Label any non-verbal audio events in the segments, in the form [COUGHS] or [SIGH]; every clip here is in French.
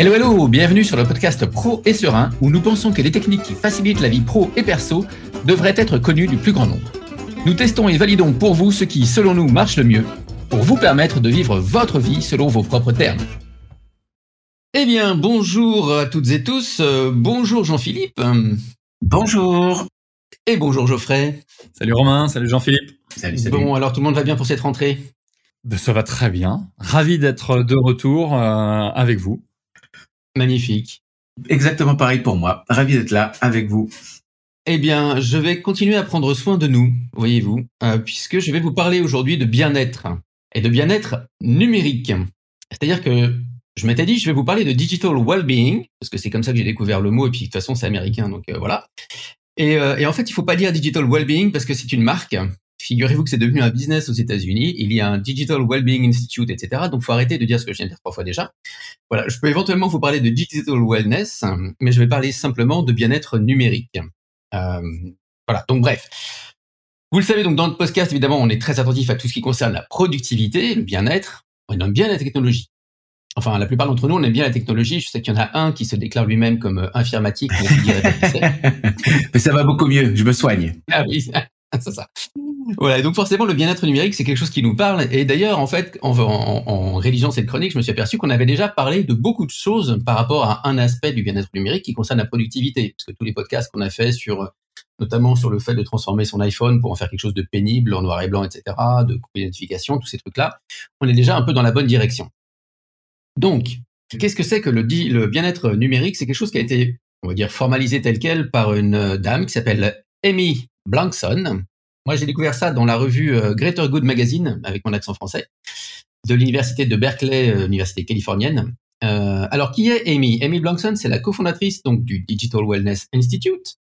Hello hello, bienvenue sur le podcast Pro et Serein où nous pensons que les techniques qui facilitent la vie pro et perso devraient être connues du plus grand nombre. Nous testons et validons pour vous ce qui, selon nous, marche le mieux pour vous permettre de vivre votre vie selon vos propres termes. Eh bien, bonjour à toutes et tous. Euh, bonjour Jean-Philippe. Bonjour. Et bonjour Geoffrey. Salut Romain, salut Jean-Philippe. Salut, salut. Bon, alors tout le monde va bien pour cette rentrée? Ben, ça va très bien. Ravi d'être de retour euh, avec vous. Magnifique. Exactement pareil pour moi. Ravi d'être là avec vous. Eh bien, je vais continuer à prendre soin de nous, voyez-vous, euh, puisque je vais vous parler aujourd'hui de bien-être et de bien-être numérique. C'est-à-dire que je m'étais dit, je vais vous parler de digital well-being, parce que c'est comme ça que j'ai découvert le mot, et puis de toute façon, c'est américain, donc euh, voilà. Et, euh, et, en fait, il faut pas dire digital well-being parce que c'est une marque. Figurez-vous que c'est devenu un business aux États-Unis. Il y a un Digital Wellbeing Institute, etc. Donc, faut arrêter de dire ce que je viens de dire trois fois déjà. Voilà, je peux éventuellement vous parler de digital wellness, mais je vais parler simplement de bien-être numérique. Euh, voilà. Donc, bref. Vous le savez, donc dans le podcast, évidemment, on est très attentif à tout ce qui concerne la productivité, le bien-être. On aime bien la technologie. Enfin, la plupart d'entre nous, on aime bien la technologie. Je sais qu'il y en a un qui se déclare lui-même comme euh, informatique, mais [LAUGHS] ça va beaucoup mieux. Je me soigne. Ah oui, [LAUGHS] c'est ça. Voilà, donc forcément, le bien-être numérique, c'est quelque chose qui nous parle. Et d'ailleurs, en fait, en, en, rédigeant cette chronique, je me suis aperçu qu'on avait déjà parlé de beaucoup de choses par rapport à un aspect du bien-être numérique qui concerne la productivité. Parce que tous les podcasts qu'on a fait sur, notamment sur le fait de transformer son iPhone pour en faire quelque chose de pénible, en noir et blanc, etc., de couper les notifications, tous ces trucs-là, on est déjà un peu dans la bonne direction. Donc, qu'est-ce que c'est que le, le bien-être numérique? C'est quelque chose qui a été, on va dire, formalisé tel quel par une dame qui s'appelle Amy Blankson. Moi, j'ai découvert ça dans la revue euh, Greater Good Magazine, avec mon accent français, de l'université de Berkeley, euh, université californienne. Euh, alors, qui est Amy? Amy Blankson, c'est la cofondatrice donc du Digital Wellness Institute.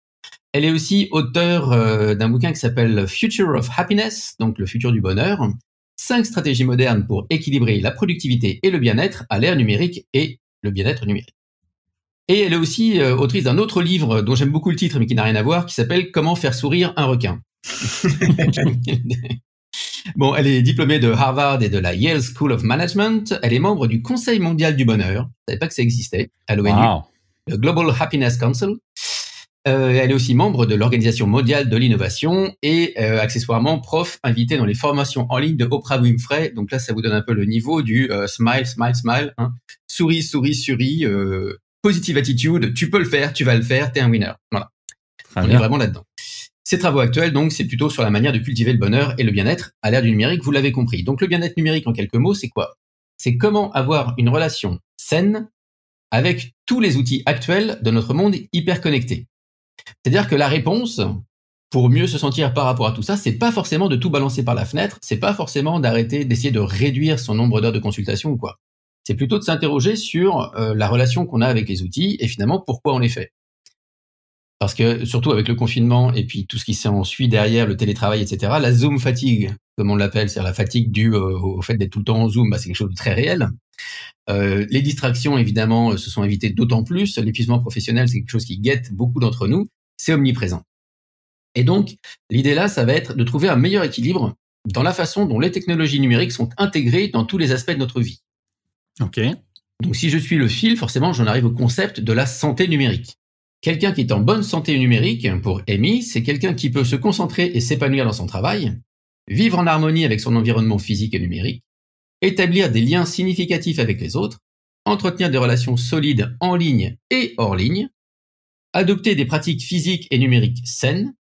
Elle est aussi auteure d'un bouquin qui s'appelle Future of Happiness, donc le futur du bonheur, cinq stratégies modernes pour équilibrer la productivité et le bien-être à l'ère numérique et le bien-être numérique. Et elle est aussi euh, autrice d'un autre livre dont j'aime beaucoup le titre mais qui n'a rien à voir, qui s'appelle Comment faire sourire un requin. [LAUGHS] bon, elle est diplômée de Harvard et de la Yale School of Management. Elle est membre du Conseil mondial du bonheur. Je savais pas que ça existait à l'ONU, wow. le Global Happiness Council. Euh, elle est aussi membre de l'Organisation mondiale de l'innovation et euh, accessoirement prof invité dans les formations en ligne de Oprah Winfrey. Donc là, ça vous donne un peu le niveau du euh, smile, smile, smile. Hein. Souris, souris, souris. Positive attitude. Tu peux le faire, tu vas le faire. T'es un winner. Voilà. Très On bien. est vraiment là-dedans. Ces travaux actuels, donc, c'est plutôt sur la manière de cultiver le bonheur et le bien-être à l'ère du numérique. Vous l'avez compris. Donc, le bien-être numérique, en quelques mots, c'est quoi? C'est comment avoir une relation saine avec tous les outils actuels de notre monde hyper connecté. C'est-à-dire que la réponse, pour mieux se sentir par rapport à tout ça, c'est pas forcément de tout balancer par la fenêtre, c'est pas forcément d'arrêter d'essayer de réduire son nombre d'heures de consultation ou quoi. C'est plutôt de s'interroger sur euh, la relation qu'on a avec les outils et finalement pourquoi on les fait. Parce que surtout avec le confinement et puis tout ce qui s'ensuit derrière, le télétravail, etc., la Zoom fatigue, comme on l'appelle, c'est-à-dire la fatigue due euh, au fait d'être tout le temps en Zoom, bah, c'est quelque chose de très réel. Euh, les distractions, évidemment, se sont évitées d'autant plus. L'épuisement professionnel, c'est quelque chose qui guette beaucoup d'entre nous. C'est omniprésent. Et donc, l'idée là, ça va être de trouver un meilleur équilibre dans la façon dont les technologies numériques sont intégrées dans tous les aspects de notre vie. Ok. Donc, si je suis le fil, forcément, j'en arrive au concept de la santé numérique. Quelqu'un qui est en bonne santé numérique, pour Amy, c'est quelqu'un qui peut se concentrer et s'épanouir dans son travail, vivre en harmonie avec son environnement physique et numérique, établir des liens significatifs avec les autres, entretenir des relations solides en ligne et hors ligne, adopter des pratiques physiques et numériques saines,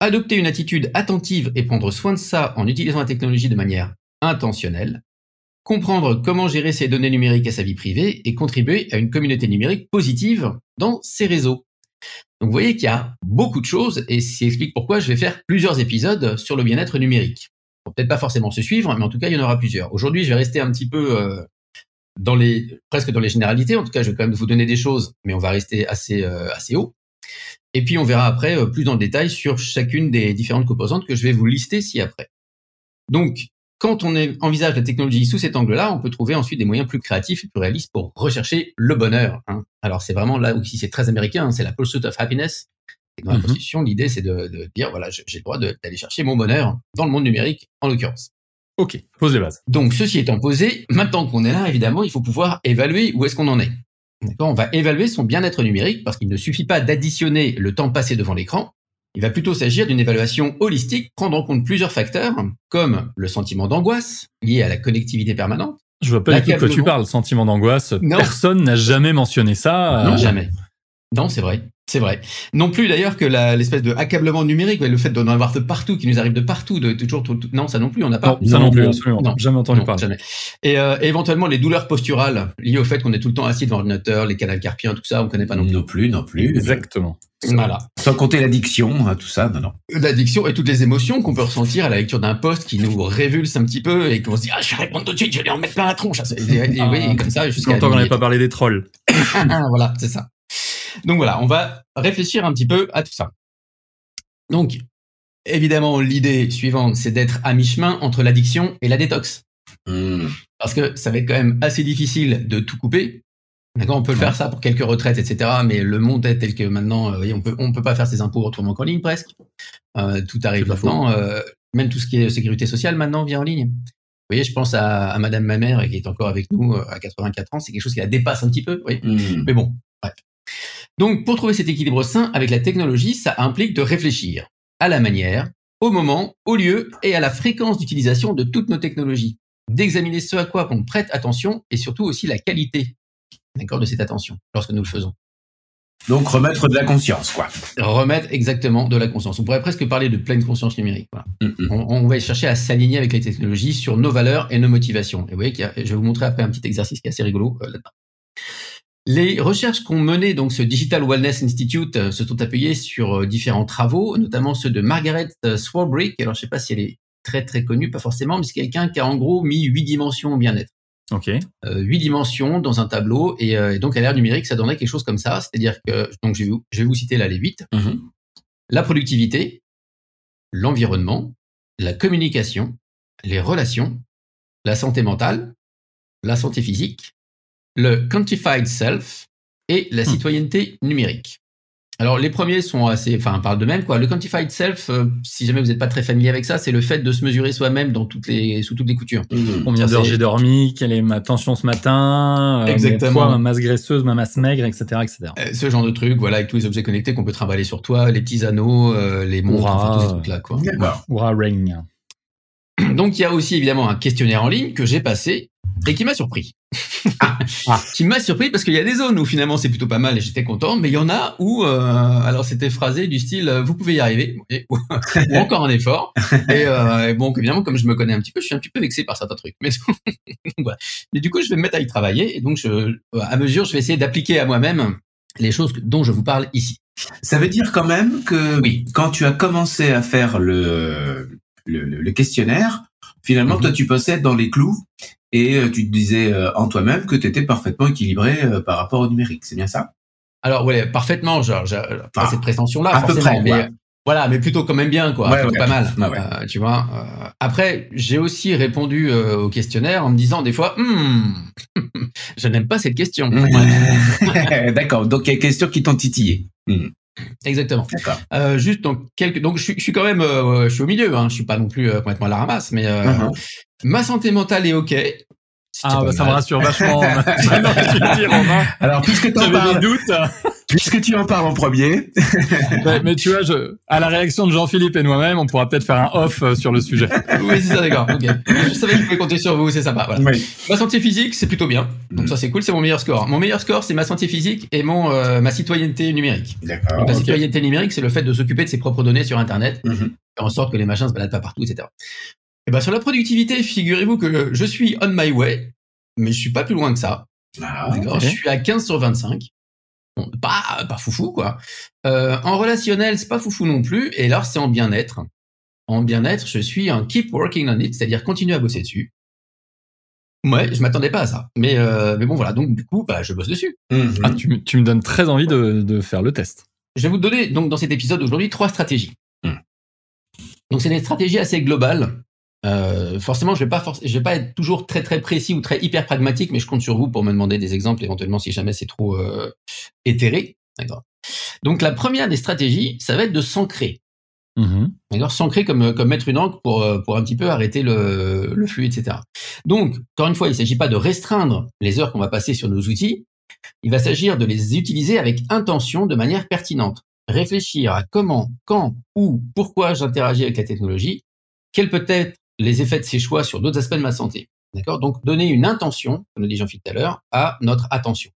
adopter une attitude attentive et prendre soin de ça en utilisant la technologie de manière intentionnelle, comprendre comment gérer ses données numériques à sa vie privée et contribuer à une communauté numérique positive dans ses réseaux. Donc vous voyez qu'il y a beaucoup de choses et ça explique pourquoi je vais faire plusieurs épisodes sur le bien-être numérique peut-être pas forcément se suivre, mais en tout cas, il y en aura plusieurs. Aujourd'hui, je vais rester un petit peu euh, dans les, presque dans les généralités. En tout cas, je vais quand même vous donner des choses, mais on va rester assez, euh, assez haut. Et puis, on verra après euh, plus dans le détail sur chacune des différentes composantes que je vais vous lister ci-après. Donc, quand on envisage la technologie sous cet angle-là, on peut trouver ensuite des moyens plus créatifs et plus réalistes pour rechercher le bonheur. Hein. Alors, c'est vraiment là où si c'est très américain, hein, c'est la pursuit of happiness. Et dans la Constitution, l'idée, c'est de, de, dire, voilà, j'ai le droit d'aller chercher mon bonheur dans le monde numérique, en l'occurrence. Ok, pose les bases. Donc, ceci étant posé, maintenant qu'on est là, évidemment, il faut pouvoir évaluer où est-ce qu'on en est. On va évaluer son bien-être numérique parce qu'il ne suffit pas d'additionner le temps passé devant l'écran. Il va plutôt s'agir d'une évaluation holistique, prendre en compte plusieurs facteurs, comme le sentiment d'angoisse lié à la connectivité permanente. Je vois pas du tout de quoi tu parles, sentiment d'angoisse. Personne n'a jamais mentionné ça. Non, jamais. Non, c'est vrai. C'est vrai. Non plus d'ailleurs que l'espèce de accablement numérique, le fait d'en avoir de partout, qui nous arrive de partout, de, toujours, tout, non, ça non plus, on n'a pas. Non, ça non plus, absolument. Non, jamais entendu parler. Jamais. Et, euh, éventuellement les douleurs posturales liées au fait qu'on est tout le temps assis devant l'ordinateur, les canaux carpiens, tout ça, on connaît pas non plus. Non plus, non plus. Exactement. Voilà. Sans compter l'addiction, hein, tout ça, non, non. L'addiction et toutes les émotions qu'on peut ressentir à la lecture d'un poste qui nous révulse un petit peu et qu'on se dit ah je vais répondre tout de suite, je vais en mettre plein la tronche. Et, et, oui, ah. comme ça jusqu'à. Longtemps qu'on n'avait pas parlé des trolls. [COUGHS] voilà, c'est ça. Donc voilà, on va réfléchir un petit peu à tout ça. Donc, évidemment, l'idée suivante, c'est d'être à mi-chemin entre l'addiction et la détox. Hmm. Parce que ça va être quand même assez difficile de tout couper. D'accord, on peut le faire ça pour quelques retraites, etc. Mais le monde est tel que maintenant, euh, on peut, on peut pas faire ses impôts autrement qu'en ligne presque. Euh, tout arrive maintenant. Euh, même tout ce qui est sécurité sociale maintenant vient en ligne. Vous voyez, je pense à, à Madame ma mère qui est encore avec nous à 84 ans. C'est quelque chose qui la dépasse un petit peu. Oui. Hmm. Mais bon, bref. Donc, pour trouver cet équilibre sain avec la technologie, ça implique de réfléchir à la manière, au moment, au lieu et à la fréquence d'utilisation de toutes nos technologies. D'examiner ce à quoi on prête attention et surtout aussi la qualité d'accord, de cette attention lorsque nous le faisons. Donc remettre de la conscience, quoi. Remettre exactement de la conscience. On pourrait presque parler de pleine conscience numérique. Mm, mm. On, va chercher à s'aligner avec les technologies sur nos valeurs et nos motivations. Et vous voyez, je vais vous montrer après un petit exercice qui est assez rigolo euh, là-dedans. Les recherches qu'ont menées donc ce Digital Wellness Institute euh, se sont appuyées sur euh, différents travaux, notamment ceux de Margaret euh, Swarbrick. Alors je sais pas si elle est très très connue, pas forcément, mais c'est quelqu'un qui a en gros mis huit dimensions au bien-être. Ok. Huit dimensions dans un tableau et, donc à l'ère numérique ça donnait quelque chose comme ça, c'est-à-dire que donc je vais vous, citer là les huit. Mm-hmm. La productivité, l'environnement, la communication, les relations, la santé mentale, la santé physique, le Quantified Self et la hmm. citoyenneté numérique. Alors les premiers sont assez, enfin parlent de même quoi. Le quantified self, euh, si jamais vous n'êtes pas très familier avec ça, c'est le fait de se mesurer soi-même dans toutes les, sous toutes les coutures. Hmm. Combien d'heures j'ai dormi, quelle est ma tension ce matin, euh, Exactement. ma masse graisseuse, ma masse maigre, etc., etc. Euh, ce genre de trucs, voilà, avec tous les objets connectés qu'on peut trimballer sur toi, les petits anneaux, les montres, enfin, tous ces trucs là quoi. Oura Ring. Donc il y a aussi évidemment un questionnaire en ligne que j'ai passé et qui m'a surpris. Ah. Ah. Qui m'a surpris parce qu'il y a des zones où finalement c'est plutôt pas mal et j'étais content, mais il y en a où euh, alors c'était phrasé du style euh, vous pouvez y arriver ou, encore un effort. Euh, et, bon évidemment comme je me connais un petit peu, je suis un petit peu vexé par certains trucs. Mais, [LAUGHS] mais du coup je vais me mettre à y travailler et donc je, à mesure je vais essayer d'appliquer à moi-même les choses dont je vous parle ici. Ça veut dire quand même que oui. quand tu as commencé à faire le, le, le questionnaire, finalement, toi, mhm. tu possèdes dans les clous et euh, tu te disais euh, en toi-même que tu étais parfaitement équilibré euh, par rapport au numérique. C'est bien ça? Alors, ouais, parfaitement. Genre, pas ah, cette prétention-là, forcément. mais, Voilà, mais plutôt quand même bien, quoi. pas mal. Tu vois. après, j'ai aussi répondu au questionnaire en me disant des fois, hmm, [LAUGHS] je n'aime pas cette question. [LAUGHS] D'accord. Donc, il y a des questions qui t'ont titillé. Hmm. Exactement. Euh, juste donc quelques donc je suis, je suis quand même euh, je suis au milieu hein, je suis pas non plus euh, complètement à la ramasse mais uh-huh. Ma santé mentale est OK. ah bah, ça me rassure [LAUGHS] vachement. [LAUGHS] Alors puisque tu en parles, doutes. puisque tu en parles en premier. [LAUGHS] mais, tu vois, je, à la réaction de Jean-Philippe et moi-même, on pourra peut-être faire un off sur le sujet. oui, c'est ça, d'accord. Je savais que je pouvais compter sur vous, c'est sympa. Voilà. Ma santé physique, c'est plutôt bien. Donc ça, c'est cool, c'est mon meilleur score. Mon meilleur score, c'est ma santé physique et mon ma citoyenneté numérique. D'accord. La citoyenneté numérique, c'est le fait de s'occuper de ses propres données sur Internet, faire en sorte que les machins se baladent pas partout, etc. Et ben sur la productivité, figurez-vous que je suis on my way, mais je suis pas plus loin que ça. Ah, Je suis à 15 sur 25. Bon, pas, pas foufou, quoi. Euh, en relationnel, c'est pas foufou non plus. Et là, c'est en bien-être. En bien-être, je suis un keep working on it, c'est-à-dire continuer à bosser dessus. Ouais, je m'attendais pas à ça. Mais, euh, mais bon, voilà. Donc, du coup, bah, je bosse dessus. Mm-hmm. Ah, tu, tu, me donnes très envie de, de, faire le test. Je vais vous donner, donc, dans cet épisode aujourd'hui, trois stratégies. Mm. Donc, c'est des stratégies assez globales euh, forcément, je vais pas je vais pas être toujours très très précis ou très hyper pragmatique, mais je compte sur vous pour me demander des exemples éventuellement si jamais c'est trop euh, éthéré. D'accord. Donc la première des stratégies, ça va être de s'ancrer. Mmh D'accord, s'ancrer comme comme mettre une encre pour euh, pour un petit peu arrêter le, le flux, etc. Donc encore une fois, il s'agit pas de restreindre les heures qu'on va passer sur nos outils, Il va s'agir de les utiliser avec intention de manière pertinente. Réfléchir à comment, quand, où, pourquoi j'interagis avec la technologie, quels peuvent être les effets de ces choix sur d'autres aspects de ma santé. D'accord? Donc, donner une intention, comme le dit Jean-Philippe tout à l'heure, à notre attention.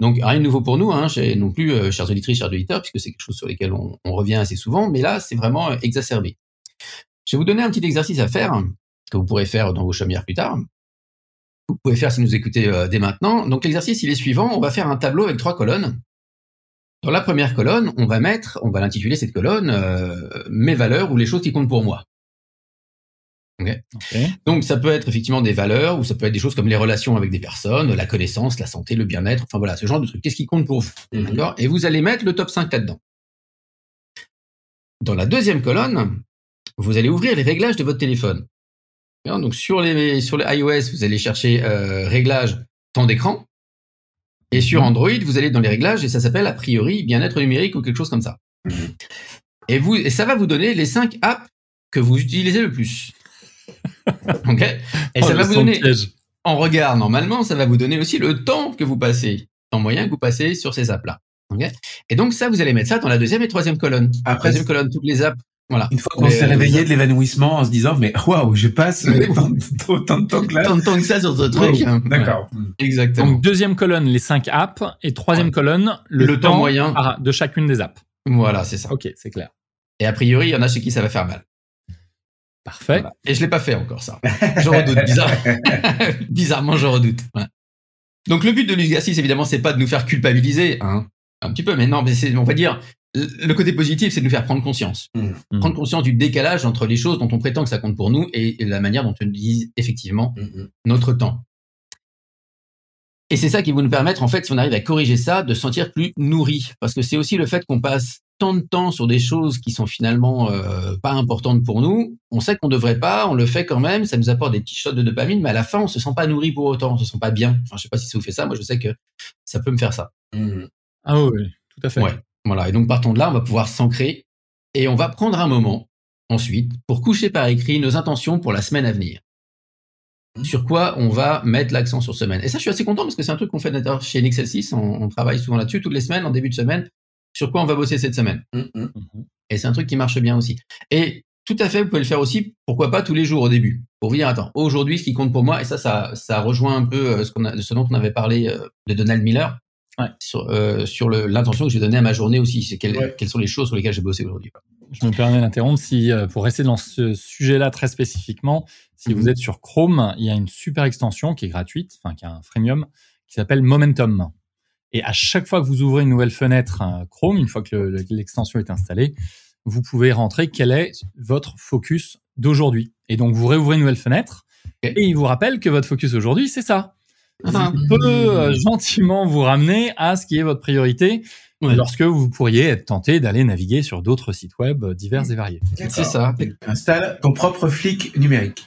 Donc, rien de nouveau pour nous, hein, non plus, euh, chers auditrices, chers auditeurs, puisque c'est quelque chose sur lequel on, revient assez souvent, mais là, c'est vraiment euh, exacerbé. Je vais vous donner un petit exercice à faire, que vous pourrez faire dans vos chaumières plus tard. Vous pouvez faire si vous écoutez euh, dès maintenant. Donc, l'exercice, il est suivant. On va faire un tableau avec trois colonnes. Dans la première colonne, on va mettre, on va l'intituler cette colonne, mes valeurs ou les choses qui comptent pour moi. Donc ça peut être effectivement des valeurs ou ça peut être des choses comme les relations avec des personnes, la connaissance, la santé, le bien-être, enfin voilà, ce genre de trucs. Qu'est-ce qui compte pour vous? Mhm. Et vous allez mettre le top 5 là-dedans. Dans la deuxième colonne, vous allez ouvrir les réglages de votre téléphone. Donc sur les sur les iOS, vous allez chercher euh, réglages temps d'écran. Et sur mhm. Android, vous allez dans les réglages et ça s'appelle a priori bien-être numérique ou quelque chose comme ça. Mhm. Et vous et ça va vous donner les 5 apps que vous utilisez le plus. [LAUGHS] ok Et ça oh, va vous donner, en regard normalement, ça va vous donner aussi le temps que vous passez, en moyen que vous passez sur ces apps-là. ok et donc ça, vous allez mettre ça dans la deuxième et troisième colonne. Après, troisième colonne, toutes les apps. Voilà. Une fois qu'on s'est réveillé de l'évanouissement en se disant, mais waouh, je passe autant [LAUGHS] de temps que là. Tant de temps que ça sur ce truc. D'accord. Exactement. Donc, deuxième colonne, les cinq apps. Et troisième colonne, le, temps, moyen de chacune des apps. Voilà, c'est ça. Ok, c'est clair. Et a priori, il y en a chez qui ça va faire mal. Parfait. Et je l'ai pas fait encore ça. Je redoute. [LAUGHS] Bizarrement, je redoute. Donc le but de l'exercice, évidemment, c'est pas de nous faire culpabiliser, hein, un petit peu, mais non, mais on va dire, le côté positif, c'est de nous faire prendre conscience. Mmh. Prendre conscience du décalage entre les choses dont on prétend que ça compte pour nous et la manière dont on utilise effectivement mmh, mmh. notre temps. Et c'est ça qui va nous permettre, en fait, si on arrive à corriger ça, de se sentir plus nourri. Parce que c'est aussi le fait qu'on passe tant de temps sur des choses qui sont finalement euh, pas importantes pour nous. On sait qu'on devrait pas, on le fait quand même, ça nous apporte des petits shots de dopamine, mais à la fin, on se sent pas nourri pour autant, on se sent pas bien. Enfin, je sais pas si ça vous fait ça, moi je sais que ça peut me faire ça. Mmh. Ah oui, tout à fait. Ouais, voilà. Et donc partant de là, on va pouvoir s'ancrer et on va prendre un moment ensuite pour coucher par écrit nos intentions pour la semaine à venir. Mmh. Sur quoi on va mettre l'accent sur semaine. Et ça, je suis assez content parce que c'est un truc qu'on fait chez Nexel 6. On, on travaille souvent là-dessus toutes les semaines, en début de semaine sur quoi on va bosser cette semaine. Mmh. Mmh. Et c'est un truc qui marche bien aussi. Et tout à fait, vous pouvez le faire aussi, pourquoi pas tous les jours au début, pour dire, attends, aujourd'hui, ce qui compte pour moi, et ça, ça, ça rejoint un peu euh, ce, qu'on a, ce dont on avait parlé euh, de Donald Miller, sur, euh, sur l'intention que j'ai donnée à ma journée aussi, c'est quelles, quelles sont les choses sur lesquelles j'ai bossé aujourd'hui. Je me permets d'interrompre, si, pour rester dans ce sujet-là très spécifiquement, si vous êtes sur Chrome, il y a une super extension qui est gratuite, enfin qui a un freemium, qui s'appelle Momentum. Et à chaque fois que vous ouvrez une nouvelle fenêtre Chrome, une fois que l'extension est installée, vous pouvez rentrer quel est votre focus d'aujourd'hui. Et donc, vous réouvrez une nouvelle fenêtre et il vous rappelle que votre focus aujourd'hui, c'est ça. Ça peut euh, gentiment vous ramener à ce qui est votre priorité lorsque vous pourriez être tenté d'aller naviguer sur d'autres sites web divers et variés. C'est ça. Installe ton propre flic numérique.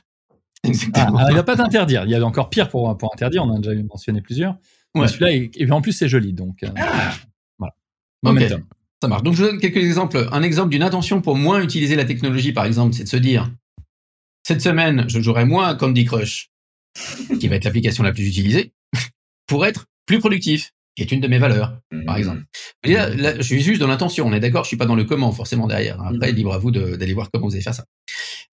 Ah, il ne va pas t'interdire. Il y a encore pire pour, pour interdire. On en a déjà mentionné plusieurs. Ouais. Celui-là, et, en plus, c'est joli. Donc, euh, ah. voilà. Ça marche. Donc, je vous donne quelques exemples. Un exemple d'une intention pour moins utiliser la technologie, par exemple, c'est de se dire cette semaine, je jouerai moins à Candy Crush, qui va être l'application la plus utilisée, pour être plus productif, qui est une de mes valeurs, par mmh. exemple. là, je suis juste dans l'intention. On est d'accord, je suis pas dans le comment forcément derrière. Après, mmh. libre à vous d'aller voir comment vous allez faire ça.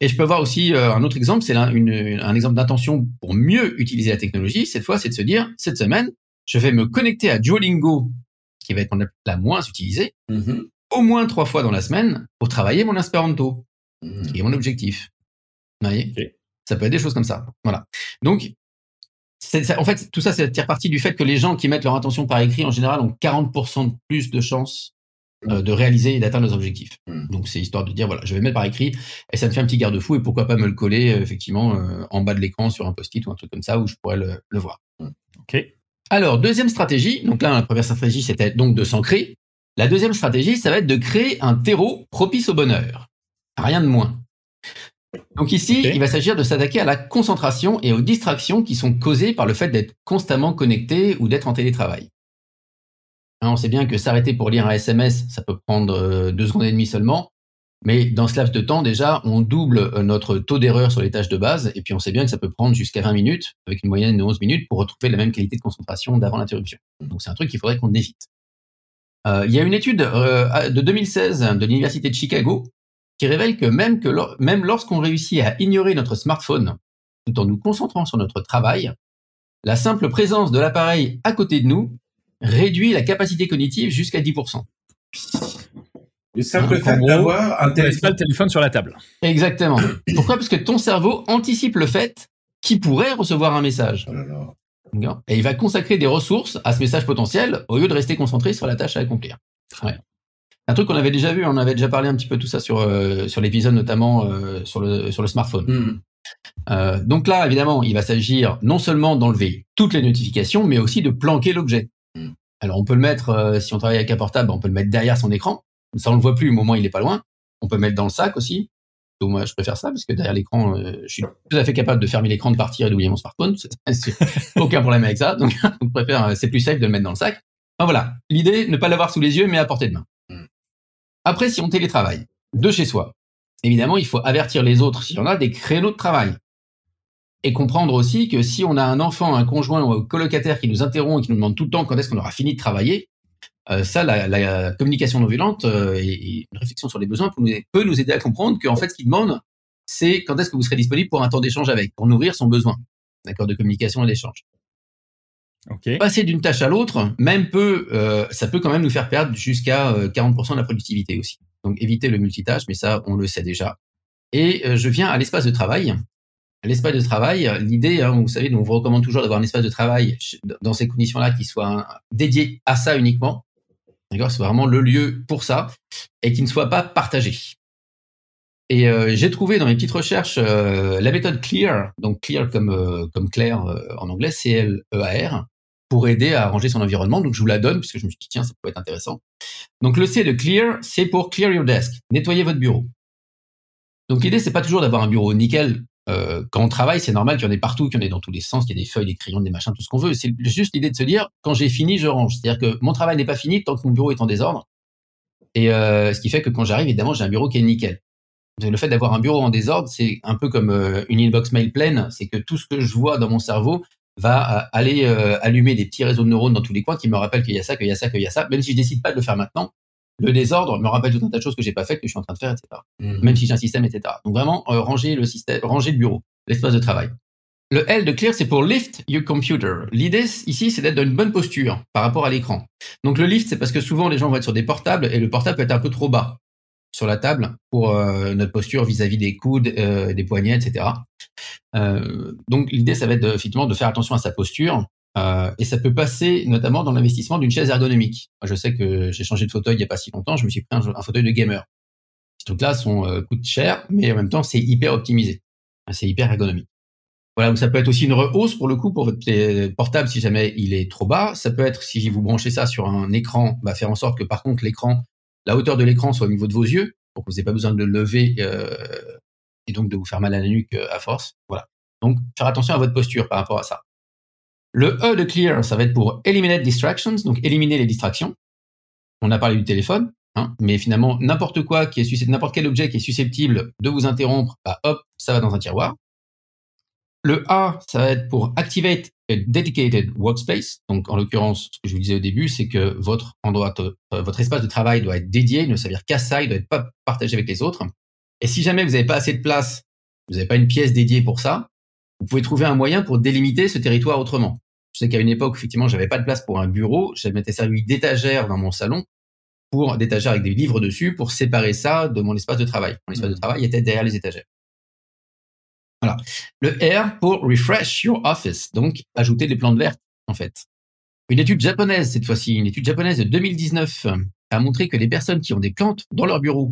Et je peux voir aussi euh, un autre exemple, c'est un exemple d'intention pour mieux utiliser la technologie. Cette fois, c'est de se dire cette semaine, je vais me connecter à Duolingo, qui va être la moins utilisée, mm-hmm. au moins trois fois dans la semaine pour travailler mon espéranto, mm-hmm. qui est mon objectif. Vous voyez? Ça peut être des choses comme ça. Voilà. Donc, en fait, tout ça, c'est tire parti du fait que les gens qui mettent leur intention par écrit, en général, ont 40% de plus de chances euh, de réaliser et d'atteindre leurs objectifs. Mm. Donc, c'est histoire de dire, voilà, je vais mettre par écrit, et ça me fait un petit garde-fou, et pourquoi pas me le coller, euh, effectivement, euh, en bas de l'écran sur un post-it ou un truc comme ça, où je pourrais le, le voir. Mm. OK. Alors, deuxième stratégie, donc là, la première stratégie, c'était donc de s'ancrer. La deuxième stratégie, ça va être de créer un terreau propice au bonheur. Rien de moins. Donc ici, il va s'agir de s'attaquer à la concentration et aux distractions qui sont causées par le fait d'être constamment connecté ou d'être en télétravail. Hein, on sait bien que s'arrêter pour lire un SMS, ça peut prendre euh, deux secondes et demie seulement. Mais dans ce laps de temps, déjà, on double euh, notre taux d'erreur sur les tâches de base, et puis on sait bien que ça peut prendre jusqu'à 20 minutes, avec une moyenne de 11 minutes, pour retrouver la même qualité de concentration d'avant l'interruption. Donc c'est un truc qu'il faudrait qu'on évite. Euh, il y a une étude euh, de 2016 de l'Université de Chicago qui révèle que même, que même lorsqu'on réussit à ignorer notre smartphone tout en nous concentrant sur notre travail, la simple présence de l'appareil à côté de nous réduit la capacité cognitive jusqu'à 10%. Le simple fait d'avoir un téléphone. pas le téléphone sur la table. Exactement. [COUGHS] Pourquoi? Parce que ton cerveau anticipe le fait qu'il pourrait recevoir un message. Oh Et il va consacrer des ressources à ce message potentiel au lieu de rester concentré sur la tâche à accomplir. Un truc qu'on avait déjà vu, on avait déjà parlé un petit peu tout ça sur, euh, sur l'épisode notamment euh, sur, le, sur le smartphone. Hmm. Euh, donc là, évidemment, il va s'agir non seulement d'enlever toutes les notifications, mais aussi de planquer l'objet. Hmm. Alors on peut le mettre, si on travaille avec un portable, on peut le mettre derrière son écran. Ça, on le voit plus au moment il est pas loin. On peut mettre dans le sac aussi. Donc moi, je préfère ça parce que derrière l'écran, euh, je suis tout à fait capable de fermer l'écran, de partir et d'oublier mon smartphone. [LAUGHS] aucun problème avec ça. Donc, [LAUGHS] préfère, euh, c'est plus safe de le mettre dans le sac. Enfin voilà, l'idée, ne pas l'avoir sous les yeux, mais à portée de main. Mm. Après, si on télétravaille de chez soi, évidemment, il faut avertir les autres s'il y en a des créneaux de travail. Et comprendre aussi que si on a un enfant, un conjoint ou un colocataire qui nous interrompt et qui nous demande tout le temps quand est-ce qu'on aura fini de travailler, euh, ça, la, communication non violente euh, et, une réflexion sur les besoins peut nous, aider à comprendre qu'en fait, ce qu'il demande, c'est quand est-ce que vous serez disponible pour un temps d'échange avec, pour nourrir son besoin, d'accord, de communication et d'échange. Passer d'une tâche à l'autre, même peu, euh, ça peut quand même nous faire perdre jusqu'à 40% de la productivité aussi. Donc éviter le multitâche, mais ça, on le sait déjà. Et je viens à l'espace de travail. L'espace de travail, l'idée, hein, vous savez, on vous recommande toujours d'avoir un espace de travail dans ces conditions-là qui soit dédié à ça uniquement. D'accord? C'est vraiment le lieu pour ça et qui ne soit pas partagé. Et euh, j'ai trouvé dans mes petites recherches euh, la méthode CLEAR, donc CLEAR comme, euh, comme clair en anglais, C-L-E-A-R, pour aider à arranger son environnement. Donc je vous la donne puisque je me suis dit tiens ça peut être intéressant. Donc le C de CLEAR, c'est pour Clear Your Desk, nettoyer votre bureau. Donc l'idée c'est pas toujours d'avoir un bureau nickel euh, quand on travaille, c'est normal qu'il y en ait partout, qu'il y en ait dans tous les sens, qu'il y ait des feuilles, des crayons, des machins, tout ce qu'on veut. C'est juste l'idée de se dire, quand j'ai fini, je range. C'est-à-dire que mon travail n'est pas fini tant que mon bureau est en désordre. Et euh, ce qui fait que quand j'arrive, évidemment, j'ai un bureau qui est nickel. Le fait d'avoir un bureau en désordre, c'est un peu comme euh, une inbox mail pleine. C'est que tout ce que je vois dans mon cerveau va euh, aller allumer des petits réseaux de neurones dans tous les coins qui me rappellent qu'il y a ça, qu'il y a ça, qu'il y a ça. Même si je décide pas de le faire maintenant, le désordre me rappelle tout un tas de choses que j'ai pas faites, que je suis en train de faire, etc. Mmh. Même si j'ai un système, etc. Donc vraiment, ranger le système, ranger le bureau l'espace de travail. Le L de clear, c'est pour lift your computer. L'idée ici, c'est d'être dans une bonne posture par rapport à l'écran. Donc le lift, c'est parce que souvent les gens vont être sur des portables et le portable peut être un peu trop bas sur la table pour euh, notre posture vis-à-vis des coudes, euh, des poignets, etc. Euh, donc l'idée, ça va être effectivement de faire attention à sa posture. Et ça peut passer notamment dans l'investissement d'une chaise ergonomique. Moi, je sais que j'ai changé de fauteuil il n'y a pas si longtemps, je me suis pris un, fauteuil de gamer. Ces trucs-là sont, coûtent cher, mais en même temps, c'est hyper optimisé. C'est hyper ergonomique. Voilà, ça peut être aussi une rehausse pour le coup pour votre portable si jamais il est trop bas. Ça peut être si vous branchez ça sur un écran, bah, faire en sorte que par contre l'écran, la hauteur de l'écran soit au niveau de vos yeux pour que vous n'ayez pas besoin de le lever euh, et donc de vous faire mal à la nuque euh, à force. Voilà. Donc faire attention à votre posture par rapport à ça. Le E de clear, ça va être pour eliminate distractions, donc éliminer les distractions. On a parlé du téléphone. Hein. mais finalement, n'importe quoi qui est n'importe quel objet qui est susceptible de vous interrompre, bah, hop, ça va dans un tiroir. Le A, ça va être pour activate a dedicated workspace. Donc, en l'occurrence, ce que je vous disais au début, c'est que votre endroit, euh, votre espace de travail doit être dédié, il ne servir qu'à ça, il doit être pas partagé avec les autres. Et si jamais vous n'avez pas assez de place, vous n'avez pas une pièce dédiée pour ça, vous pouvez trouver un moyen pour délimiter ce territoire autrement. Je sais qu'à une époque, effectivement, j'avais pas de place pour un bureau, je m'étais servi d'étagère dans mon salon pour d'étagères avec des livres dessus pour séparer ça de mon espace de travail. Mon espace de mmh. travail était derrière les étagères. Voilà. Le R pour refresh your office, donc ajouter des plantes vertes en fait. Une étude japonaise cette fois-ci, une étude japonaise de 2019 a montré que les personnes qui ont des plantes dans leur bureau,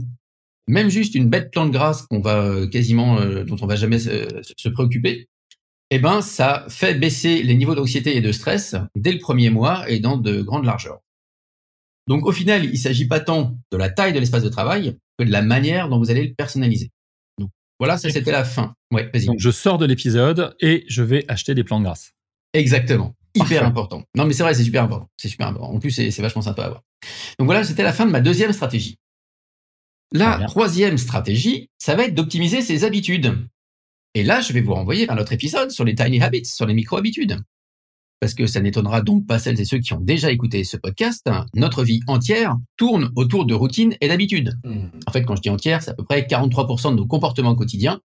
même juste une bête plante grasse qu'on va euh, quasiment, euh, dont on va jamais se, préoccuper, eh ben ça fait baisser les niveaux d'anxiété et de stress dès le premier mois et dans de grandes largeurs. Donc au final, il ne s'agit pas tant de la taille de l'espace de travail que de la manière dont vous allez le personnaliser. Donc voilà, ça c'était la fin. Ouais, vas-y. Donc je sors de l'épisode et je vais acheter des plantes grasses. Exactement. Hyper important. Non mais c'est vrai, c'est super important. C'est super important. En plus, c'est vachement sympa à voir. Donc voilà, c'était la fin de ma deuxième stratégie. La troisième stratégie, ça va être d'optimiser ses habitudes. Et là, je vais vous renvoyer vers notre épisode sur les tiny habits, sur les micro-habitudes. Parce que ça n'étonnera donc pas celles et ceux qui ont déjà écouté ce podcast, notre vie entière tourne autour de routines et d'habitudes. Hmm. En fait, quand je dis entière, c'est à peu près 43% de nos comportements quotidiens,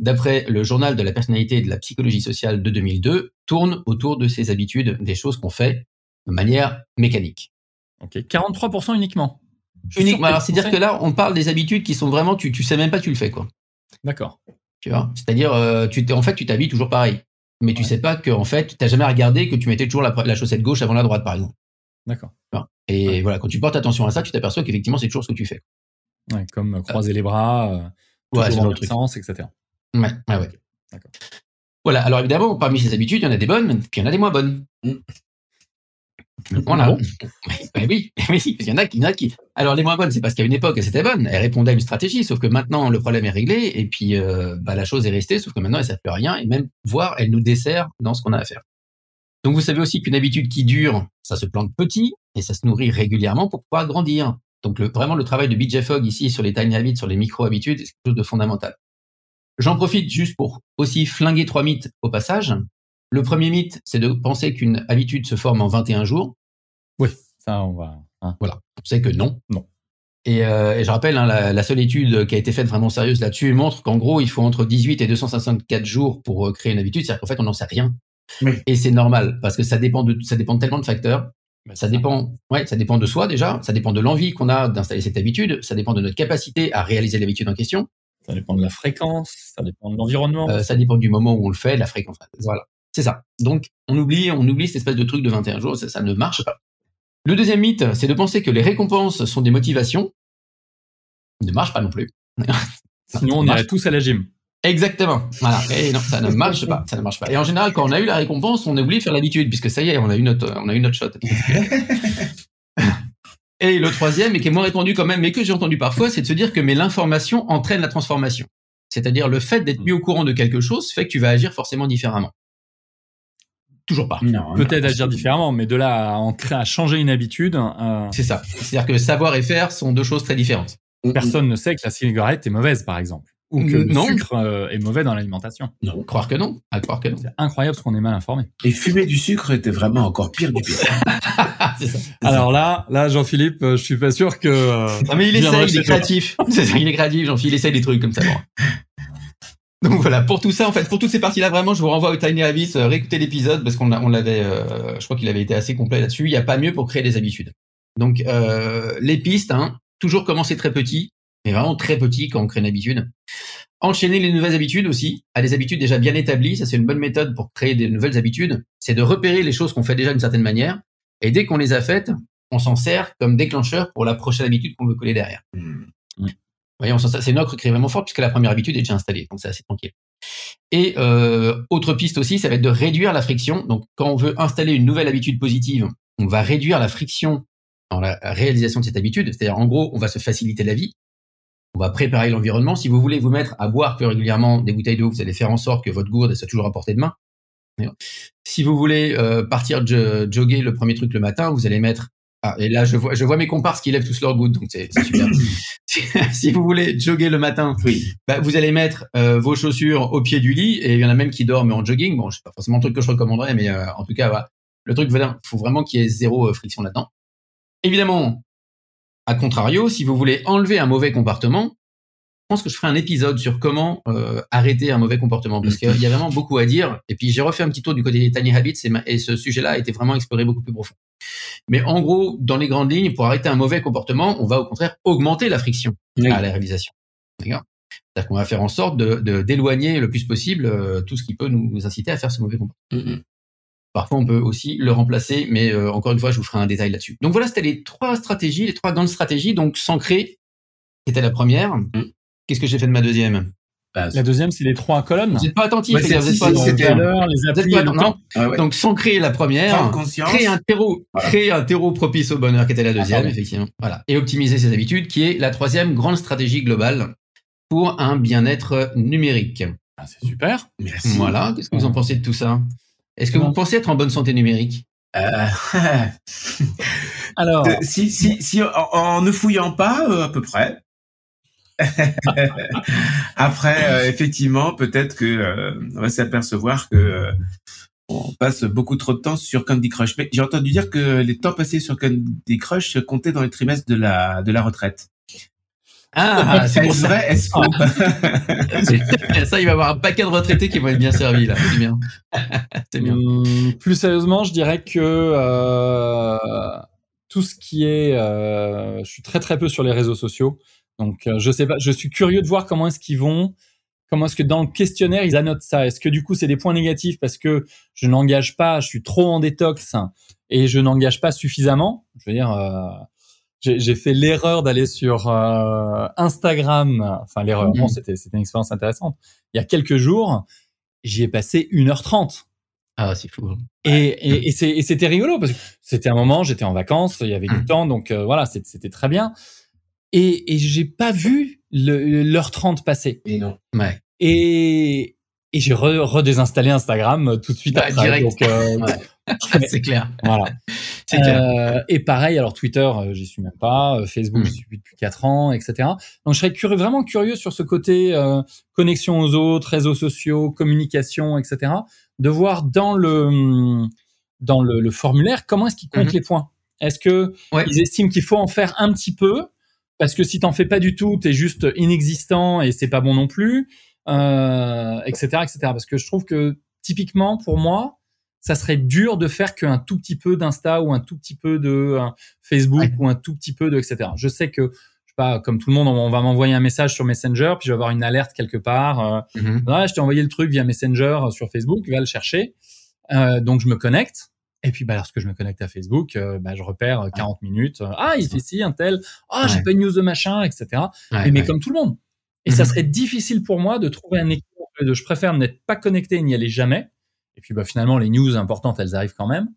d'après le journal de la personnalité et de la psychologie sociale de 2002, tourne autour de ces habitudes, des choses qu'on fait de manière mécanique. Ok, 43% uniquement. Uniquement. Alors, c'est-à-dire que là, on parle des habitudes qui sont vraiment, tu, tu sais même pas tu le fais, quoi. D'accord. Tu vois? C'est-à-dire, euh, tu en fait, tu t'habilles toujours pareil. Mais tu sais pas que, en fait, tu n'as jamais regardé que tu mettais toujours la, chaussette gauche avant la droite, par exemple. D'accord. Et voilà, quand tu portes attention à ça, tu t'aperçois qu'effectivement, c'est toujours ce que tu fais. Ouais, comme croiser les bras, euh, ouais, dans l'autre sens, etc. Ouais, ouais, ouais. D'accord. Voilà, alors évidemment, parmi ces habitudes, il y en a des bonnes, puis il y en a des moins bonnes. Mm. Voilà. [LAUGHS] oui, oui, parce qu'il y en a qui, qui. Alors les moins bonnes, c'est parce qu'à une époque, c'était bonne. Elle répondait à une stratégie, sauf que maintenant le problème est réglé et puis euh, bah, la chose est restée, sauf que maintenant elle ne sert plus à rien et même voire elle nous dessert dans ce qu'on a à faire. Donc vous savez aussi qu'une habitude qui dure, ça se plante petit et ça se nourrit régulièrement pour pouvoir grandir. Donc le, vraiment le travail de BJ Fogg ici sur les tiny habits, sur les micro-habitudes, c'est quelque chose de fondamental. J'en profite juste pour aussi flinguer trois mythes au passage. Le premier mythe, c'est de penser qu'une habitude se forme en 21 jours. Oui, ça, on va. Hein. Voilà, on sait que non. Non. Et, euh, je rappelle, hein, la, seule étude qui a été faite vraiment sérieuse là-dessus montre qu'en gros, il faut entre 18 et 254 jours pour euh, créer une habitude. C'est-à-dire qu'en fait, on n'en sait rien. Et c'est normal parce que ça dépend de ça dépend tellement de facteurs. Bah, ça dépend, ouais, ça dépend de soi déjà. Ça dépend de l'envie qu'on a d'installer cette habitude. Ça dépend de notre capacité à réaliser l'habitude en question. Ça dépend de la fréquence. Ça dépend de l'environnement. Euh, ça dépend du moment où on le fait, de la fréquence. Voilà. C'est ça. Donc, on oublie, on oublie cette espèce de truc de 21 jours, ça, ne marche pas. Le deuxième mythe, c'est de penser que les récompenses sont des motivations. Ça ne marche pas non plus. [LAUGHS] Sinon, on irait tous à la gym. Exactement. Voilà. Et non, ça ne marche pas. Ça ne marche pas. Et en général, quand on a eu la récompense, on a oublié de faire l'habitude, puisque ça y est, on a eu notre, on a eu notre shot. [LAUGHS] et le troisième, et qui est moins répandu quand même, mais que j'ai entendu parfois, c'est de se dire que mais l'information entraîne la transformation. C'est-à-dire le fait d'être mis au courant de quelque chose fait que tu vas agir forcément différemment. Toujours pas. Peut-être agir différemment, mais de là à, à changer une habitude. Euh, c'est ça. C'est-à-dire que savoir et faire sont deux choses très différentes. Personne ne sait que la cigarette est mauvaise, par exemple. Ou que le sucre euh, est mauvais dans l'alimentation. Non, croire que non. À croire que non. C'est incroyable ce qu'on est mal informé. Et fumer du sucre était vraiment encore pire du pire. [LAUGHS] Alors là, là, Jean-Philippe, euh, je suis pas sûr que. non mais il essaye, il est créatif. [LAUGHS] il est créatif, Jean-Philippe, il essaye des trucs comme ça. Donc voilà, pour tout ça, en fait, pour toutes ces parties-là, vraiment, je vous renvoie au Tiny Habits, euh, réécouter l'épisode parce qu'on on l'avait, euh, je crois qu'il avait été assez complet là-dessus. Il n'y a pas mieux pour créer des habitudes. Donc euh, les pistes, hein, toujours commencer très petit, mais vraiment très petit quand on crée une habitude. Enchaîner les nouvelles habitudes aussi, à des habitudes déjà bien établies, ça c'est une bonne méthode pour créer des nouvelles habitudes. C'est de repérer les choses qu'on fait déjà d'une certaine manière, et dès qu'on les a faites, on s'en sert comme déclencheur pour la prochaine habitude qu'on veut coller derrière. Voyons, c'est une ocre qui est vraiment forte puisque la première habitude est déjà installée, donc c'est assez tranquille. Et euh, autre piste aussi, ça va être de réduire la friction. Donc quand on veut installer une nouvelle habitude positive, on va réduire la friction dans la réalisation de cette habitude. C'est-à-dire en gros, on va se faciliter la vie. On va préparer l'environnement. Si vous voulez vous mettre à boire plus régulièrement des bouteilles d'eau, vous allez faire en sorte que votre gourde soit toujours à portée de main. Si vous voulez euh, partir jogger le premier truc le matin, vous allez mettre ah, et là, je vois, je vois mes comparses qui lèvent tous leurs gouttes, donc c'est super. [CLEARS THROAT] [LAUGHS] si vous voulez jogger le matin, oui. bah, vous allez mettre euh, vos chaussures au pied du lit, et il y en a même qui dorment en jogging. Bon, c'est pas forcément un truc que je recommanderais, mais euh, en tout cas, voilà. le truc, il faut vraiment qu'il y ait zéro euh, friction là-dedans. Évidemment, à contrario, si vous voulez enlever un mauvais comportement, je pense que je ferai un épisode sur comment euh, arrêter un mauvais comportement parce qu'il y a vraiment beaucoup à dire. Et puis j'ai refait un petit tour du côté des tiny habits et, ce sujet-là a été vraiment exploré beaucoup plus profond. Mais en gros, dans les grandes lignes, pour arrêter un mauvais comportement, on va au contraire augmenter la friction à la réalisation. D'accord? C'est-à-dire qu'on va faire en sorte de d'éloigner le plus possible euh, tout ce qui peut nous, inciter à faire ce mauvais comportement. Mm-hmm. Parfois, on peut aussi le remplacer, mais euh, encore une fois, je vous ferai un détail là-dessus. Donc voilà, c'était les trois stratégies, les trois grandes stratégies. Donc s'ancrer, c'était la première. Mm. Qu'est-ce que j'ai fait de ma deuxième? Bah, La deuxième, c'est les trois colonnes. Vous n'êtes pas attentif. Ouais, les pas non. Ah Donc, sans créer la première, créer un terreau, créer un terreau propice au bonheur, qui était la deuxième, effectivement. Voilà. Et optimiser ses habitudes, qui est la troisième grande stratégie globale pour un bien-être numérique. Ah, c'est super. Merci. Voilà. Qu'est-ce que vous en pensez de tout ça? Est-ce que vous pensez être en bonne santé numérique? Euh... [LAUGHS] Alors, si, si, si, en, ne fouillant pas, euh, à peu près. [LAUGHS] Après, effectivement, peut-être que on va s'apercevoir que on passe beaucoup trop de temps sur Candy Crush. Mais j'ai entendu dire que les temps passés sur Candy Crush comptaient dans les trimestres de la, de la retraite. Ah, [LAUGHS] c'est vrai, est-ce faux [LAUGHS] Ça, il va y avoir un paquet de retraités qui vont être bien servis, là. C'est bien. C'est bien. Hum, plus sérieusement, je dirais que euh, tout ce qui est... Euh, je suis très très peu sur les réseaux sociaux. Donc, euh, je sais pas, je suis curieux de voir comment est-ce qu'ils vont comment est-ce que dans le questionnaire ils annotent ça Est-ce que du coup c'est des points négatifs parce que je n'engage pas, je suis trop en détox et je n'engage pas suffisamment? Je veux dire, euh, j'ai fait l'erreur d'aller sur euh, Instagram. Enfin l'erreur, bon, mhm. c'était une expérience intéressante. Il y a quelques jours, j'y ai passé 1h30. Ah, c'est fou. Et, et, c'était rigolo parce que c'était un moment, j'étais en vacances, il y avait du mhm. temps, donc euh, voilà, c'était très bien. Et, et j'ai pas vu l'heure 30 passée. Et non. Ouais. Et, et j'ai redésinstallé Instagram euh, tout de suite bah, après. Donc, euh, [LAUGHS] c'est clair. Voilà. [LAUGHS] C'est clair. Euh, et pareil, alors Twitter, j'y suis même pas. Facebook, j'y suis depuis 4 ans, etc. Donc, je serais curieux, vraiment curieux sur ce côté connexion aux autres, réseaux sociaux, communication, etc. De voir dans le dans le, le formulaire comment est-ce qu'ils comptent mm-hmm. les points? Est-ce que ils estiment qu'il faut en faire un petit peu parce que si t'en fais pas du tout, t'es juste inexistant et c'est pas bon non plus, euh, etc., etc. Parce que je trouve que typiquement pour moi, ça serait dur de faire qu'un tout petit peu d'Insta ou un tout petit peu de euh, Facebook ou un tout petit peu de etc. Je sais que je sais pas, comme tout le monde, on va m'envoyer un message sur Messenger, puis je vais avoir une alerte quelque part. Euh, mm-hmm. je t'ai envoyé le truc via Messenger sur Facebook, va le chercher. Euh, donc je me connecte. Et puis, bah, lorsque je me connecte à Facebook, euh, bah, je repère 40 euh, minutes. Euh, ah, il fait ci, un tel. Ah, j'ai pas une news de machin, etc. mais comme tout le monde. Et ça mhm. serait difficile pour moi de trouver un équilibre de je préfère n'être pas connecté et n'y aller jamais. Et puis, bah, finalement, les news importantes, elles arrivent quand même.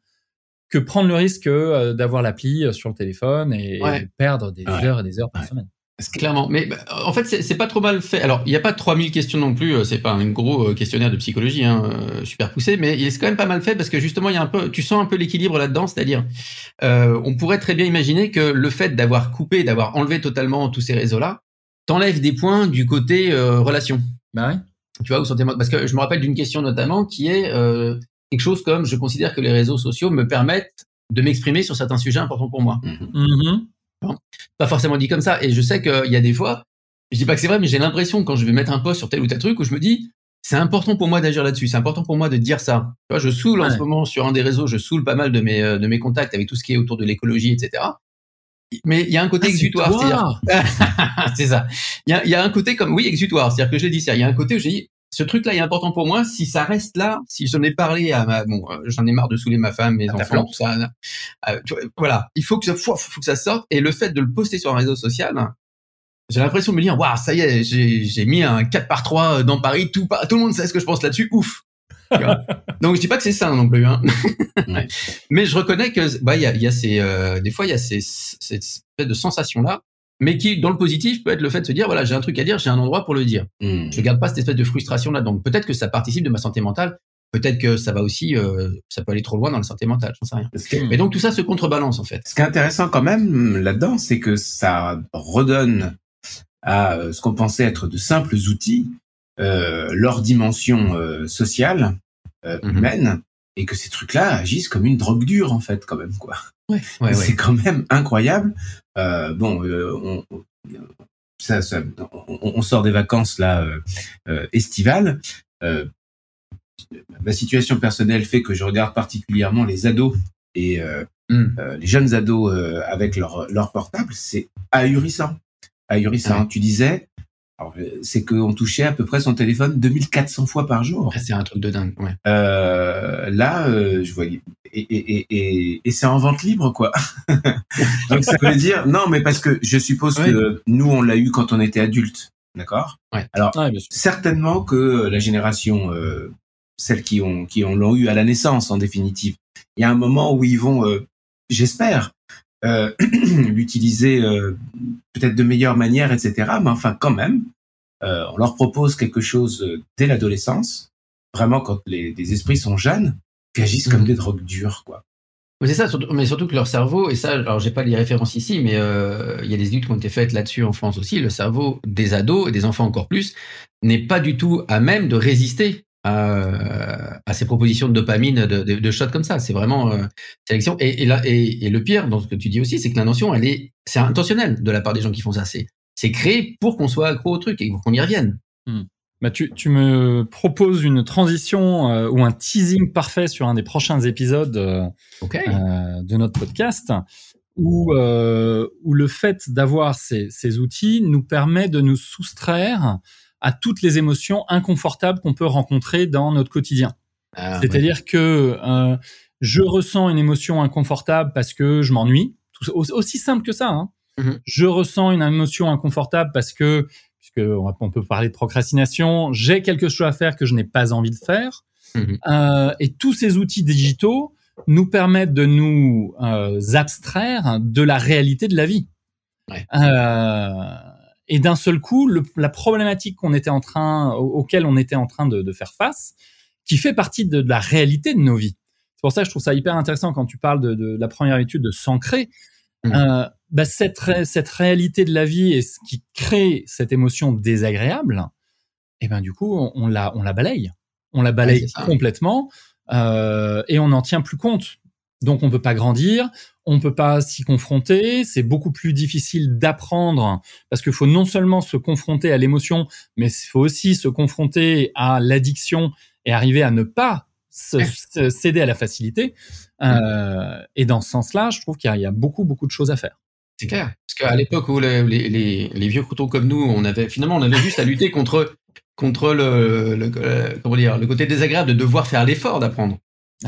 Que prendre le risque d'avoir l'appli sur le téléphone et perdre des heures et des heures par semaine. Clairement, mais bah, en fait c'est pas trop mal fait. Alors il n'y a pas 3000 questions non plus, euh, c'est pas un gros euh, questionnaire de psychologie hein, euh, super poussé, mais il est quand même pas mal fait parce que justement il y a un peu, tu sens un peu l'équilibre là-dedans, c'est-à-dire on pourrait très bien imaginer que le fait d'avoir coupé, d'avoir enlevé totalement tous ces réseaux-là, t'enlève des points du côté relation. Bah ouais. Tu vois, ou parce que je me rappelle d'une question notamment qui est quelque chose comme je considère que les réseaux sociaux me permettent de m'exprimer sur certains sujets importants pour moi. Mm-hmm. Pas forcément dit comme ça. Et je sais qu'il y a des fois, je dis pas que c'est vrai, mais j'ai l'impression quand je vais mettre un post sur tel ou tel truc où je me dis, c'est important pour moi d'agir là-dessus. C'est important pour moi de dire ça. Tu vois, je saoule en ce moment sur un des réseaux, je saoule pas mal de mes, euh, de mes contacts avec tout ce qui est autour de l'écologie, etc. Mais il y a un côté ah, exutoire. [LAUGHS] C'est ça. Il y a, y a, un côté comme, oui, exutoire. C'est-à-dire que je l'ai dit, il y a un côté où j'ai dit, ce truc-là est important pour moi. Si ça reste là, si j'en ai parlé à ma, bon, euh, j'en ai marre de saouler ma femme, mes enfants, tout ça. Euh, voilà, il faut que ça, faut, que ça sorte. Et le fait de le poster sur un réseau social, j'ai l'impression de me dire, waouh, ça y est, j'ai mis un 4 par 3 dans Paris, tout, tout le monde sait ce que je pense là-dessus, ouf. [LAUGHS] Donc je dis pas que c'est ça non plus, hein. [LAUGHS] mais je reconnais que bah il y a, y a ces euh, des fois il y a ces, cette espèce de sensation là mais qui, dans le positif, peut être le fait de se dire, voilà, j'ai un truc à dire, j'ai un endroit pour le dire. Hmm. Je garde pas cette espèce de frustration là. Donc peut-être que ça participe de ma santé mentale. Peut-être que ça va aussi, euh, ça peut aller trop loin dans la santé mentale, j'en sais rien. Mais donc tout ça se contrebalance en fait. Ce qui est intéressant quand même là-dedans, c'est que ça redonne à euh, ce qu'on pensait être de simples outils euh, leur dimension euh, sociale, euh, mhm. humaine, et que ces trucs-là agissent comme une drogue dure en fait quand même quoi. Ouais, c'est quand même incroyable. Euh, bon, euh, on, ça, ça, on, sort des vacances là euh, estivales. ma situation personnelle fait que je regarde particulièrement les ados et hmm. les jeunes ados avec leur, leur portable. C'est ahurissant. Ahurissant. Tu disais, c'est qu'on touchait à peu près son téléphone 2400 fois par jour. Ah, c'est un truc de dingue, ouais. Euh, là, euh, je voyais, et, et, et, et c'est en vente libre, quoi. [LAUGHS] Donc ça veut dire, non, mais parce que je suppose que nous, on l'a eu quand on était adulte, d'accord? Ouais. Alors, certainement que la génération, euh, celles qui ont qui ont l'ont eu à la naissance, en définitive, il y a un moment où ils vont, euh, j'espère, euh, [CLEARS THROAT] l'utiliser euh, peut-être de meilleure manière, etc. Mais enfin, quand même, euh, on leur propose quelque chose dès l'adolescence, vraiment quand les, esprits sont jeunes, qui agissent comme mhm. des drogues dures, quoi. c'est ça, mais surtout que leur cerveau, et ça, alors j'ai pas les références ici, mais euh, il y a des études qui ont été faites là-dessus en France aussi, le cerveau des ados et des enfants encore plus n'est pas du tout à même de résister à, à ces propositions de dopamine, de, de, de shots comme ça. C'est vraiment euh, sélection. Et, et, là, et, et, le pire dans ce que tu dis aussi, c'est que l'intention, elle est, c'est intentionnel de la part des gens qui font ça. C'est, c'est créé pour qu'on soit accro au truc et pour qu'on y revienne. Hmm. Bah tu, tu, me proposes une transition euh, ou un teasing parfait sur un des prochains épisodes euh, okay. euh, de notre podcast, où, euh, où le fait d'avoir ces, ces, outils nous permet de nous soustraire à toutes les émotions inconfortables qu'on peut rencontrer dans notre quotidien. Ah, C'est-à-dire ouais. que euh, je ressens une émotion inconfortable parce que je m'ennuie, aussi simple que ça. Hein. Mm -hmm. Je ressens une émotion inconfortable parce que puisque on peut parler de procrastination, j'ai quelque chose à faire que je n'ai pas envie de faire. Mmh. Euh, et tous ces outils digitaux nous permettent de nous euh, abstraire de la réalité de la vie. Ouais. Euh, et d'un seul coup, le, la problématique qu'on était en train, auquel on était en train de, de faire face, qui fait partie de, de, la réalité de nos vies. C'est pour ça que je trouve ça hyper intéressant quand tu parles de, de la première étude de s'ancrer. Mmh. Euh, bah, cette, ré cette réalité de la vie et ce qui crée cette émotion désagréable, et eh ben du coup, on, on, la, on la balaye. On la balaye complètement euh, et on n'en tient plus compte. Donc, on peut pas grandir, on peut pas s'y confronter. C'est beaucoup plus difficile d'apprendre parce qu'il faut non seulement se confronter à l'émotion, mais il faut aussi se confronter à l'addiction et arriver à ne pas se, se céder à la facilité. Euh, et dans ce sens-là, je trouve qu'il y, y, a beaucoup, beaucoup de choses à faire. C'est clair. Parce qu'à l'époque où les, les, les, vieux croutons comme nous, on avait finalement on avait juste à lutter contre contre le, le, le, comment dire le côté désagréable de devoir faire l'effort d'apprendre.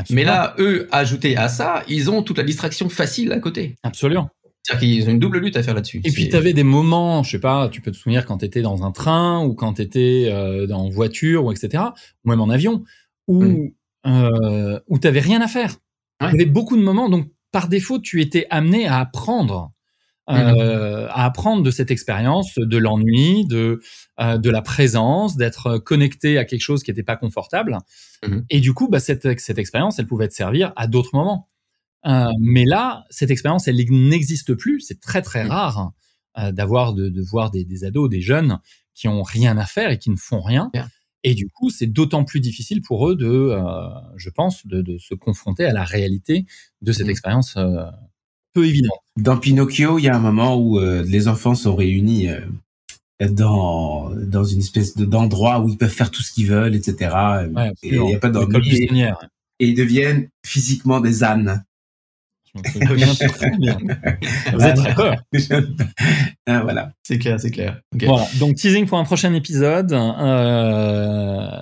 Mais là, eux, ajoutés à ça, ils ont toute la distraction facile à côté. Absolument. C'est-à-dire qu'ils ont une double lutte à faire là-dessus. Et puis, tu avais des moments, je sais pas, tu peux te souvenir quand tu étais dans un train ou quand tu étais euh, en voiture ou etc., ou même en avion, où, mm. euh, où tu n'avais rien à faire. Ouais. Il y avait beaucoup de moments, donc par défaut, tu étais amené à apprendre euh, à apprendre de cette expérience, de l'ennui, de euh, de la présence, d'être connecté à quelque chose qui n'était pas confortable. Mmh. Et du coup, bah, cette cette expérience, elle pouvait te servir à d'autres moments. Euh, mais là, cette expérience, elle n'existe plus. C'est très très rare euh, d'avoir de, de voir des, des ados, des jeunes qui ont rien à faire et qui ne font rien. Yeah. Et du coup, c'est d'autant plus difficile pour eux de, euh, je pense, de, de, se confronter à la réalité de cette mmh. expérience euh, peu évident. Dans Pinocchio, il y a un moment où euh, les enfants sont réunis euh, dans dans une espèce d'endroit où ils peuvent faire tout ce qu'ils veulent, etc. Ouais, et il n'y a pas d'ennui. Et, et ils deviennent physiquement des ânes. [LAUGHS] Vous êtes d'accord? Ah, Voilà. C'est clair, c'est clair. Okay. Voilà. Donc teasing pour un prochain épisode. Euh,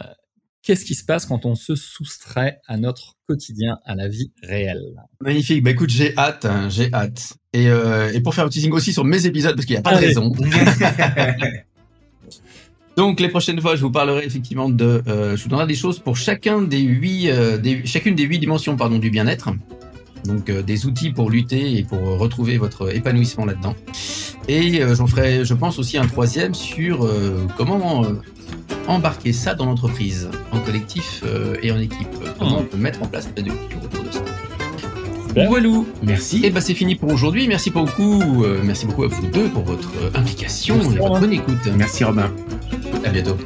qu'est-ce qui se passe quand on se soustrait à notre quotidien, à la vie réelle? Magnifique. Bah écoute, j'ai hâte, hein, j'ai hâte. Et, euh, et, pour faire un teasing aussi sur mes épisodes, parce qu'il n'y a pas Allez. de raison. [LAUGHS] Donc les prochaines fois, je vous parlerai effectivement de, euh, je vous donnerai des choses pour chacun des huit, euh, des, chacune des huit dimensions pardon du bien-être. Donc euh, des outils pour lutter et pour retrouver votre épanouissement là-dedans. Et euh, j'en ferai, je pense aussi un troisième sur euh, comment embarquer ça dans l'entreprise, en collectif et en équipe. Comment on peut mettre en place des culture autour de ça. Voilà. Merci. Et bah c'est fini pour aujourd'hui. Merci beaucoup. Merci beaucoup à vous deux pour votre implication merci, et votre bonne écoute. Merci Robin. À bientôt.